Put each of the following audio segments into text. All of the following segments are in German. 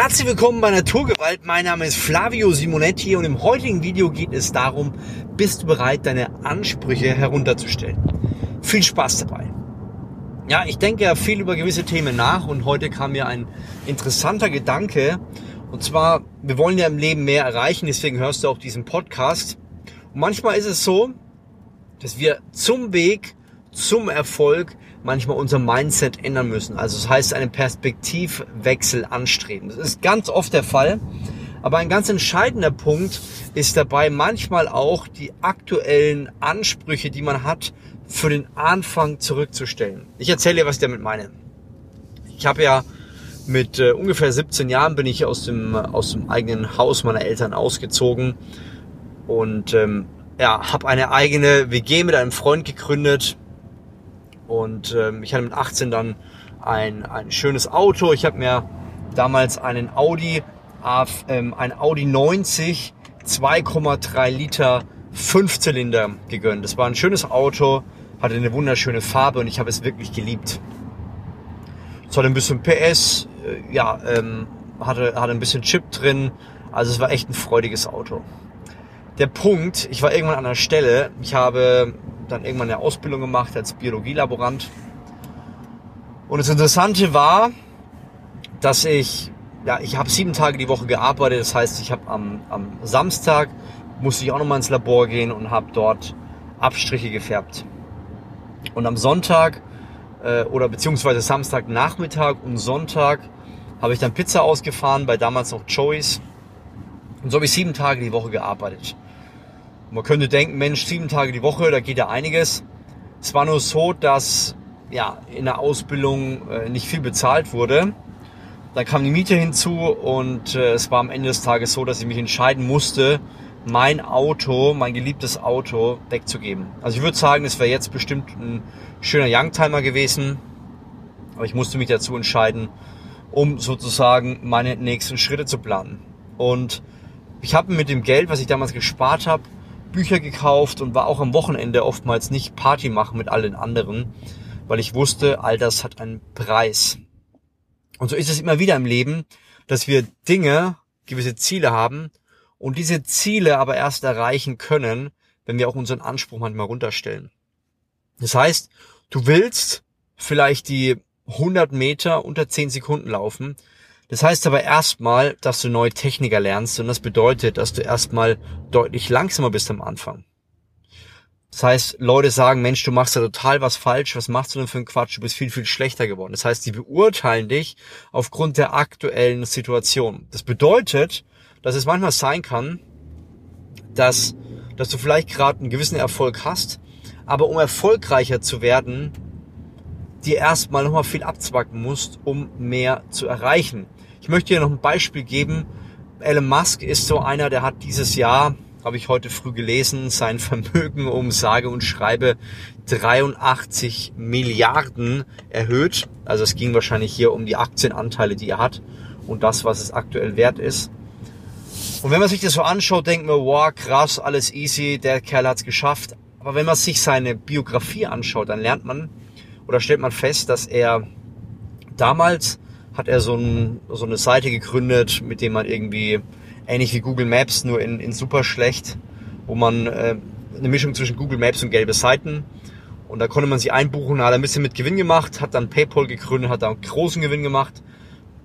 Herzlich willkommen bei Naturgewalt. Mein Name ist Flavio Simonetti und im heutigen Video geht es darum, bist du bereit, deine Ansprüche herunterzustellen? Viel Spaß dabei. Ja, ich denke ja viel über gewisse Themen nach und heute kam mir ein interessanter Gedanke. Und zwar, wir wollen ja im Leben mehr erreichen, deswegen hörst du auch diesen Podcast. Und manchmal ist es so, dass wir zum Weg, zum Erfolg manchmal unser Mindset ändern müssen. Also das heißt, einen Perspektivwechsel anstreben. Das ist ganz oft der Fall. Aber ein ganz entscheidender Punkt ist dabei manchmal auch die aktuellen Ansprüche, die man hat, für den Anfang zurückzustellen. Ich erzähle dir, was ich damit meine. Ich habe ja mit äh, ungefähr 17 Jahren bin ich aus dem, aus dem eigenen Haus meiner Eltern ausgezogen und ähm, ja, habe eine eigene WG mit einem Freund gegründet und ähm, ich hatte mit 18 dann ein, ein schönes Auto. Ich habe mir damals einen Audi, ähm, ein Audi 90 2,3 Liter Fünfzylinder gegönnt. Das war ein schönes Auto, hatte eine wunderschöne Farbe und ich habe es wirklich geliebt. Es hatte ein bisschen PS, äh, ja, ähm, hatte, hatte ein bisschen Chip drin. Also es war echt ein freudiges Auto. Der Punkt, ich war irgendwann an einer Stelle, ich habe dann irgendwann eine Ausbildung gemacht als Biologielaborant. Und das Interessante war, dass ich, ja, ich habe sieben Tage die Woche gearbeitet. Das heißt, ich habe am, am Samstag musste ich auch nochmal ins Labor gehen und habe dort Abstriche gefärbt. Und am Sonntag äh, oder beziehungsweise Samstagnachmittag und Sonntag habe ich dann Pizza ausgefahren bei damals noch Joey's. Und so habe ich sieben Tage die Woche gearbeitet. Und man könnte denken, Mensch, sieben Tage die Woche, da geht ja einiges. Es war nur so, dass ja, in der Ausbildung äh, nicht viel bezahlt wurde. Dann kam die Miete hinzu und äh, es war am Ende des Tages so, dass ich mich entscheiden musste, mein Auto, mein geliebtes Auto wegzugeben. Also ich würde sagen, es wäre jetzt bestimmt ein schöner Youngtimer gewesen, aber ich musste mich dazu entscheiden, um sozusagen meine nächsten Schritte zu planen. Und ich habe mit dem Geld, was ich damals gespart habe, Bücher gekauft und war auch am Wochenende oftmals nicht Party machen mit all den anderen, weil ich wusste, all das hat einen Preis. Und so ist es immer wieder im Leben, dass wir Dinge, gewisse Ziele haben und diese Ziele aber erst erreichen können, wenn wir auch unseren Anspruch manchmal runterstellen. Das heißt, du willst vielleicht die 100 Meter unter 10 Sekunden laufen. Das heißt aber erstmal, dass du neue Techniker lernst und das bedeutet, dass du erstmal deutlich langsamer bist am Anfang. Das heißt, Leute sagen, Mensch, du machst da total was falsch, was machst du denn für einen Quatsch, du bist viel, viel schlechter geworden. Das heißt, die beurteilen dich aufgrund der aktuellen Situation. Das bedeutet, dass es manchmal sein kann, dass, dass du vielleicht gerade einen gewissen Erfolg hast, aber um erfolgreicher zu werden, dir erstmal nochmal viel abzwacken musst, um mehr zu erreichen. Ich möchte dir noch ein Beispiel geben. Elon Musk ist so einer, der hat dieses Jahr, habe ich heute früh gelesen, sein Vermögen um sage und schreibe 83 Milliarden erhöht. Also es ging wahrscheinlich hier um die Aktienanteile, die er hat und das, was es aktuell wert ist. Und wenn man sich das so anschaut, denkt man, wow, krass, alles easy, der Kerl hat's geschafft. Aber wenn man sich seine Biografie anschaut, dann lernt man oder stellt man fest, dass er damals hat er so, ein, so eine Seite gegründet, mit dem man irgendwie ähnlich wie Google Maps, nur in, in super schlecht, wo man äh, eine Mischung zwischen Google Maps und gelbe Seiten. Und da konnte man sich einbuchen, hat ein bisschen mit Gewinn gemacht, hat dann PayPal gegründet, hat da einen großen Gewinn gemacht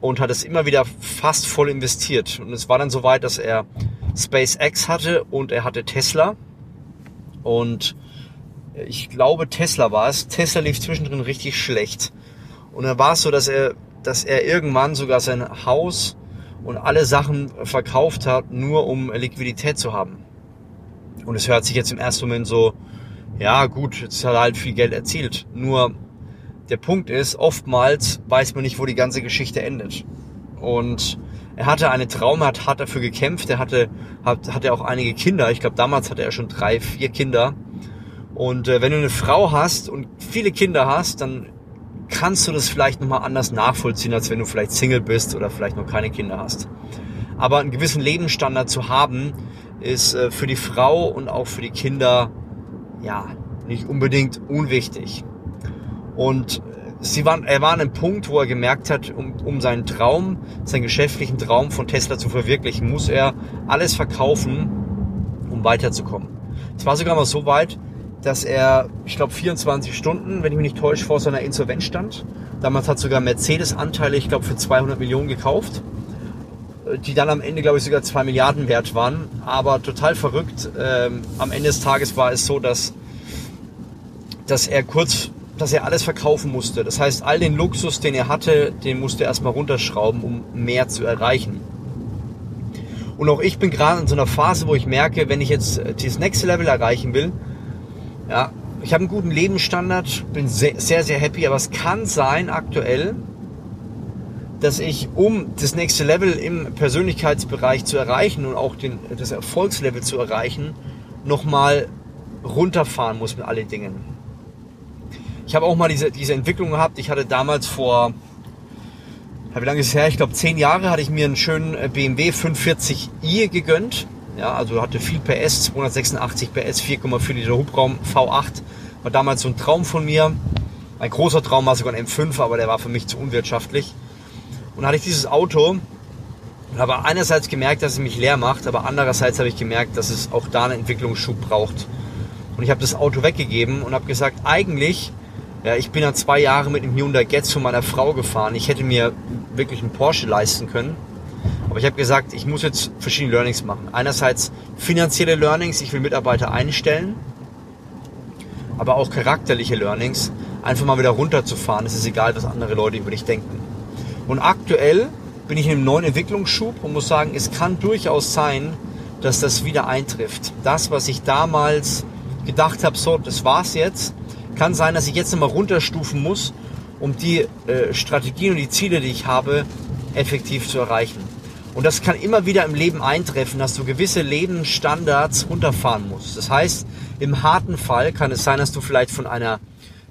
und hat es immer wieder fast voll investiert. Und es war dann so weit, dass er SpaceX hatte und er hatte Tesla. Und ich glaube, Tesla war es. Tesla lief zwischendrin richtig schlecht. Und dann war es so, dass er, dass er irgendwann sogar sein Haus und alle Sachen verkauft hat, nur um Liquidität zu haben. Und es hört sich jetzt im ersten Moment so, ja gut, jetzt hat er halt viel Geld erzielt. Nur der Punkt ist, oftmals weiß man nicht, wo die ganze Geschichte endet. Und er hatte eine Traum, er hat hart dafür gekämpft, er hatte, hat, hatte auch einige Kinder. Ich glaube, damals hatte er schon drei, vier Kinder. Und äh, wenn du eine Frau hast und viele Kinder hast, dann kannst du das vielleicht nochmal anders nachvollziehen, als wenn du vielleicht Single bist oder vielleicht noch keine Kinder hast. Aber einen gewissen Lebensstandard zu haben, ist äh, für die Frau und auch für die Kinder, ja, nicht unbedingt unwichtig. Und sie waren, er war an einem Punkt, wo er gemerkt hat, um, um seinen Traum, seinen geschäftlichen Traum von Tesla zu verwirklichen, muss er alles verkaufen, um weiterzukommen. Es war sogar mal so weit, dass er, ich glaube, 24 Stunden, wenn ich mich nicht täusche, vor seiner Insolvenz stand. Damals hat sogar Mercedes Anteile, ich glaube, für 200 Millionen gekauft, die dann am Ende, glaube ich, sogar 2 Milliarden wert waren. Aber total verrückt. Ähm, am Ende des Tages war es so, dass, dass er kurz, dass er alles verkaufen musste. Das heißt, all den Luxus, den er hatte, den musste er erstmal runterschrauben, um mehr zu erreichen. Und auch ich bin gerade in so einer Phase, wo ich merke, wenn ich jetzt dieses nächste Level erreichen will, ja, ich habe einen guten Lebensstandard, bin sehr, sehr, happy, aber es kann sein aktuell, dass ich, um das nächste Level im Persönlichkeitsbereich zu erreichen und auch den, das Erfolgslevel zu erreichen, nochmal runterfahren muss mit allen Dingen. Ich habe auch mal diese, diese Entwicklung gehabt. Ich hatte damals vor, wie lange ist es her? Ich glaube, zehn Jahre hatte ich mir einen schönen äh, BMW 540i gegönnt. Ja, also hatte viel PS, 286 PS, 4,4 Liter Hubraum, V8. War damals so ein Traum von mir. Ein großer Traum war sogar ein M5, aber der war für mich zu unwirtschaftlich. Und hatte ich dieses Auto und habe einerseits gemerkt, dass es mich leer macht, aber andererseits habe ich gemerkt, dass es auch da einen Entwicklungsschub braucht. Und ich habe das Auto weggegeben und habe gesagt, eigentlich, ja, ich bin ja zwei Jahre mit dem Hyundai Getz von meiner Frau gefahren. Ich hätte mir wirklich einen Porsche leisten können. Aber ich habe gesagt, ich muss jetzt verschiedene Learnings machen. Einerseits finanzielle Learnings, ich will Mitarbeiter einstellen, aber auch charakterliche Learnings, einfach mal wieder runterzufahren. Es ist egal, was andere Leute über dich denken. Und aktuell bin ich in einem neuen Entwicklungsschub und muss sagen, es kann durchaus sein, dass das wieder eintrifft. Das, was ich damals gedacht habe, so, das war's jetzt, kann sein, dass ich jetzt nochmal runterstufen muss, um die äh, Strategien und die Ziele, die ich habe, effektiv zu erreichen. Und das kann immer wieder im Leben eintreffen, dass du gewisse Lebensstandards runterfahren musst. Das heißt, im harten Fall kann es sein, dass du vielleicht von einer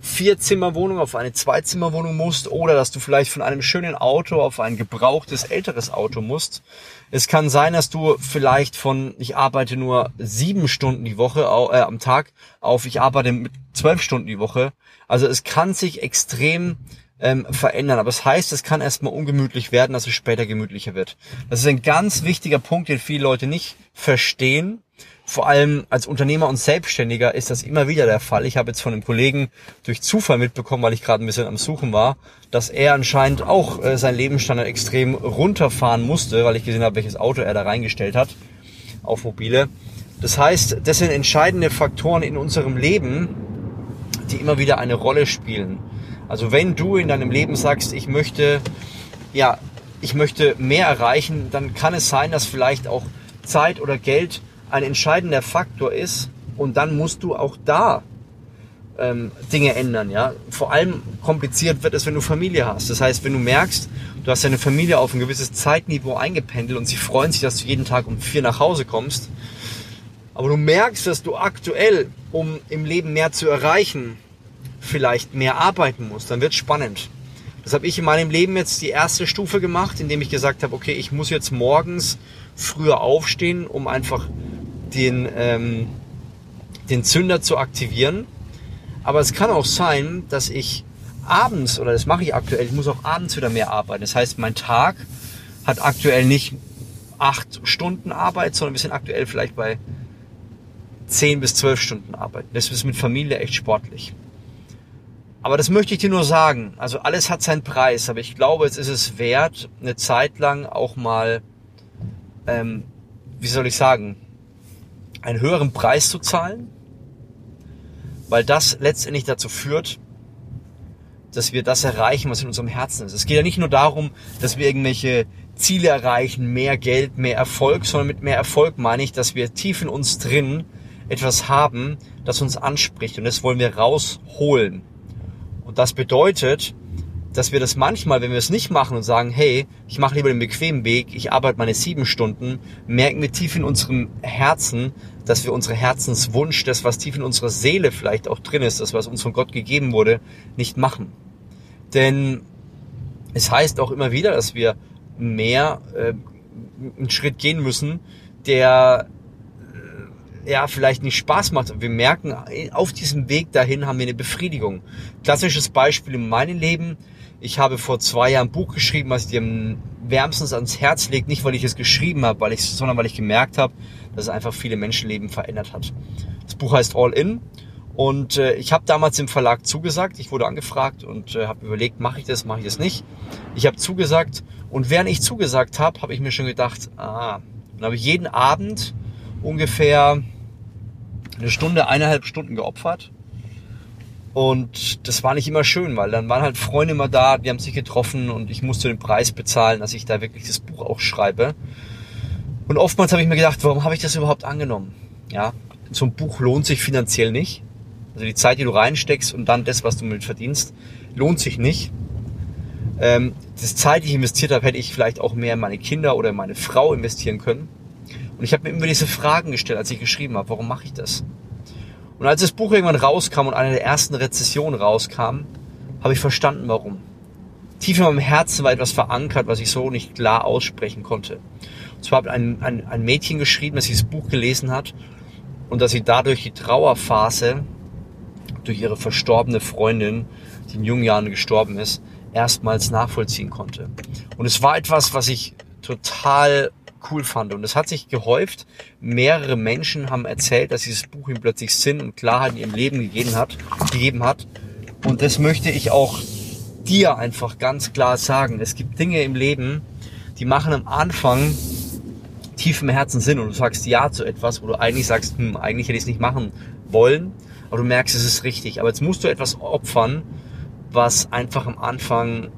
Vierzimmerwohnung auf eine Zweizimmerwohnung musst oder dass du vielleicht von einem schönen Auto auf ein gebrauchtes älteres Auto musst. Es kann sein, dass du vielleicht von ich arbeite nur sieben Stunden die Woche äh, am Tag auf ich arbeite mit zwölf Stunden die Woche. Also es kann sich extrem ähm, verändern. Aber es das heißt, es kann erstmal ungemütlich werden, dass es später gemütlicher wird. Das ist ein ganz wichtiger Punkt, den viele Leute nicht verstehen. Vor allem als Unternehmer und Selbstständiger ist das immer wieder der Fall. Ich habe jetzt von einem Kollegen durch Zufall mitbekommen, weil ich gerade ein bisschen am Suchen war, dass er anscheinend auch äh, sein Lebensstandard extrem runterfahren musste, weil ich gesehen habe, welches Auto er da reingestellt hat auf mobile. Das heißt, das sind entscheidende Faktoren in unserem Leben, die immer wieder eine Rolle spielen. Also wenn du in deinem Leben sagst, ich möchte, ja, ich möchte mehr erreichen, dann kann es sein, dass vielleicht auch Zeit oder Geld ein entscheidender Faktor ist und dann musst du auch da ähm, Dinge ändern. Ja, vor allem kompliziert wird es, wenn du Familie hast. Das heißt, wenn du merkst, du hast deine Familie auf ein gewisses Zeitniveau eingependelt und sie freuen sich, dass du jeden Tag um vier nach Hause kommst, aber du merkst, dass du aktuell, um im Leben mehr zu erreichen, vielleicht mehr arbeiten muss, dann wird spannend. Das habe ich in meinem Leben jetzt die erste Stufe gemacht, indem ich gesagt habe, okay, ich muss jetzt morgens früher aufstehen, um einfach den, ähm, den Zünder zu aktivieren. Aber es kann auch sein, dass ich abends, oder das mache ich aktuell, ich muss auch abends wieder mehr arbeiten. Das heißt, mein Tag hat aktuell nicht acht Stunden Arbeit, sondern wir sind aktuell vielleicht bei zehn bis zwölf Stunden Arbeit. Das ist mit Familie echt sportlich. Aber das möchte ich dir nur sagen. Also alles hat seinen Preis, aber ich glaube, jetzt ist es wert, eine Zeit lang auch mal, ähm, wie soll ich sagen, einen höheren Preis zu zahlen, weil das letztendlich dazu führt, dass wir das erreichen, was in unserem Herzen ist. Es geht ja nicht nur darum, dass wir irgendwelche Ziele erreichen, mehr Geld, mehr Erfolg, sondern mit mehr Erfolg meine ich, dass wir tief in uns drin etwas haben, das uns anspricht und das wollen wir rausholen. Und das bedeutet, dass wir das manchmal, wenn wir es nicht machen und sagen, hey, ich mache lieber den bequemen Weg, ich arbeite meine sieben Stunden, merken wir tief in unserem Herzen, dass wir unsere Herzenswunsch, das, was tief in unserer Seele vielleicht auch drin ist, das, was uns von Gott gegeben wurde, nicht machen. Denn es heißt auch immer wieder, dass wir mehr äh, einen Schritt gehen müssen, der ja, vielleicht nicht Spaß macht. Wir merken, auf diesem Weg dahin haben wir eine Befriedigung. Klassisches Beispiel in meinem Leben. Ich habe vor zwei Jahren ein Buch geschrieben, was ich dir wärmstens ans Herz legt. Nicht, weil ich es geschrieben habe, weil ich, sondern weil ich gemerkt habe, dass es einfach viele Menschenleben verändert hat. Das Buch heißt All In. Und äh, ich habe damals im Verlag zugesagt. Ich wurde angefragt und äh, habe überlegt, mache ich das, mache ich das nicht. Ich habe zugesagt und während ich zugesagt habe, habe ich mir schon gedacht, ah, dann habe ich jeden Abend ungefähr eine Stunde, eineinhalb Stunden geopfert. Und das war nicht immer schön, weil dann waren halt Freunde immer da, die haben sich getroffen und ich musste den Preis bezahlen, dass ich da wirklich das Buch auch schreibe. Und oftmals habe ich mir gedacht, warum habe ich das überhaupt angenommen? Ja, so ein Buch lohnt sich finanziell nicht. Also die Zeit, die du reinsteckst und dann das, was du mit verdienst, lohnt sich nicht. Ähm, das Zeit, die ich investiert habe, hätte ich vielleicht auch mehr in meine Kinder oder in meine Frau investieren können. Und ich habe mir immer diese Fragen gestellt, als ich geschrieben habe, warum mache ich das? Und als das Buch irgendwann rauskam und eine der ersten Rezessionen rauskam, habe ich verstanden, warum. Tief in meinem Herzen war etwas verankert, was ich so nicht klar aussprechen konnte. Und zwar hat ein, ein, ein Mädchen geschrieben, das dieses Buch gelesen hat und dass sie dadurch die Trauerphase durch ihre verstorbene Freundin, die in jungen Jahren gestorben ist, erstmals nachvollziehen konnte. Und es war etwas, was ich total cool fand. Und es hat sich gehäuft. Mehrere Menschen haben erzählt, dass dieses Buch ihm plötzlich Sinn und Klarheit in ihrem Leben gegeben hat, gegeben hat. Und das möchte ich auch dir einfach ganz klar sagen. Es gibt Dinge im Leben, die machen am Anfang tief im Herzen Sinn und du sagst Ja zu etwas, wo du eigentlich sagst, hm, eigentlich hätte ich es nicht machen wollen, aber du merkst, es ist richtig. Aber jetzt musst du etwas opfern, was einfach am Anfang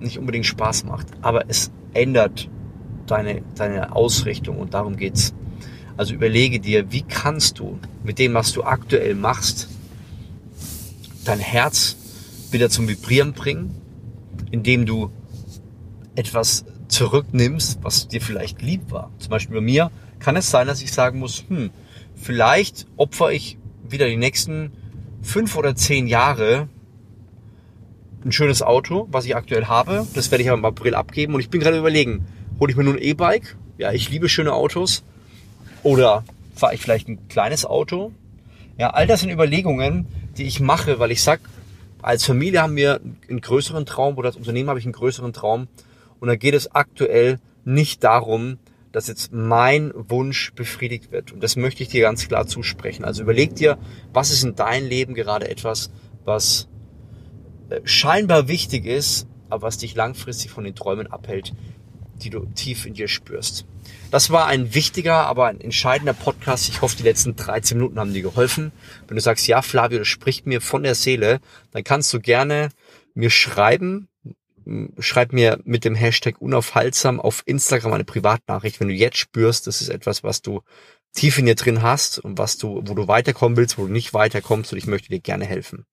nicht unbedingt Spaß macht. Aber es ändert deine, deine Ausrichtung und darum geht's. Also überlege dir, wie kannst du mit dem, was du aktuell machst, dein Herz wieder zum Vibrieren bringen, indem du etwas zurücknimmst, was dir vielleicht lieb war. Zum Beispiel bei mir kann es sein, dass ich sagen muss, hm, vielleicht opfer ich wieder die nächsten fünf oder zehn Jahre ein schönes Auto, was ich aktuell habe. Das werde ich aber im April abgeben. Und ich bin gerade überlegen, hole ich mir nur ein E-Bike? Ja, ich liebe schöne Autos. Oder fahre ich vielleicht ein kleines Auto? Ja, all das sind Überlegungen, die ich mache, weil ich sag, als Familie haben wir einen größeren Traum oder als Unternehmen habe ich einen größeren Traum. Und da geht es aktuell nicht darum, dass jetzt mein Wunsch befriedigt wird. Und das möchte ich dir ganz klar zusprechen. Also überleg dir, was ist in deinem Leben gerade etwas, was äh, scheinbar wichtig ist, aber was dich langfristig von den Träumen abhält, die du tief in dir spürst. Das war ein wichtiger, aber ein entscheidender Podcast. Ich hoffe, die letzten 13 Minuten haben dir geholfen. Wenn du sagst, ja, Flavio, das spricht mir von der Seele, dann kannst du gerne mir schreiben schreib mir mit dem Hashtag unaufhaltsam auf Instagram eine Privatnachricht, wenn du jetzt spürst, das ist etwas, was du tief in dir drin hast und was du, wo du weiterkommen willst, wo du nicht weiterkommst und ich möchte dir gerne helfen.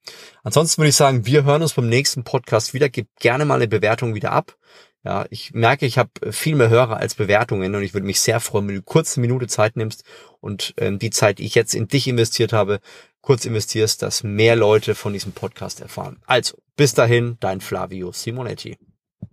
Ansonsten würde ich sagen, wir hören uns beim nächsten Podcast wieder. Gib gerne mal eine Bewertung wieder ab. Ja, ich merke, ich habe viel mehr Hörer als Bewertungen und ich würde mich sehr freuen, wenn du kurz eine Minute Zeit nimmst und ähm, die Zeit, die ich jetzt in dich investiert habe, kurz investierst, dass mehr Leute von diesem Podcast erfahren. Also, bis dahin, dein Flavio Simonetti.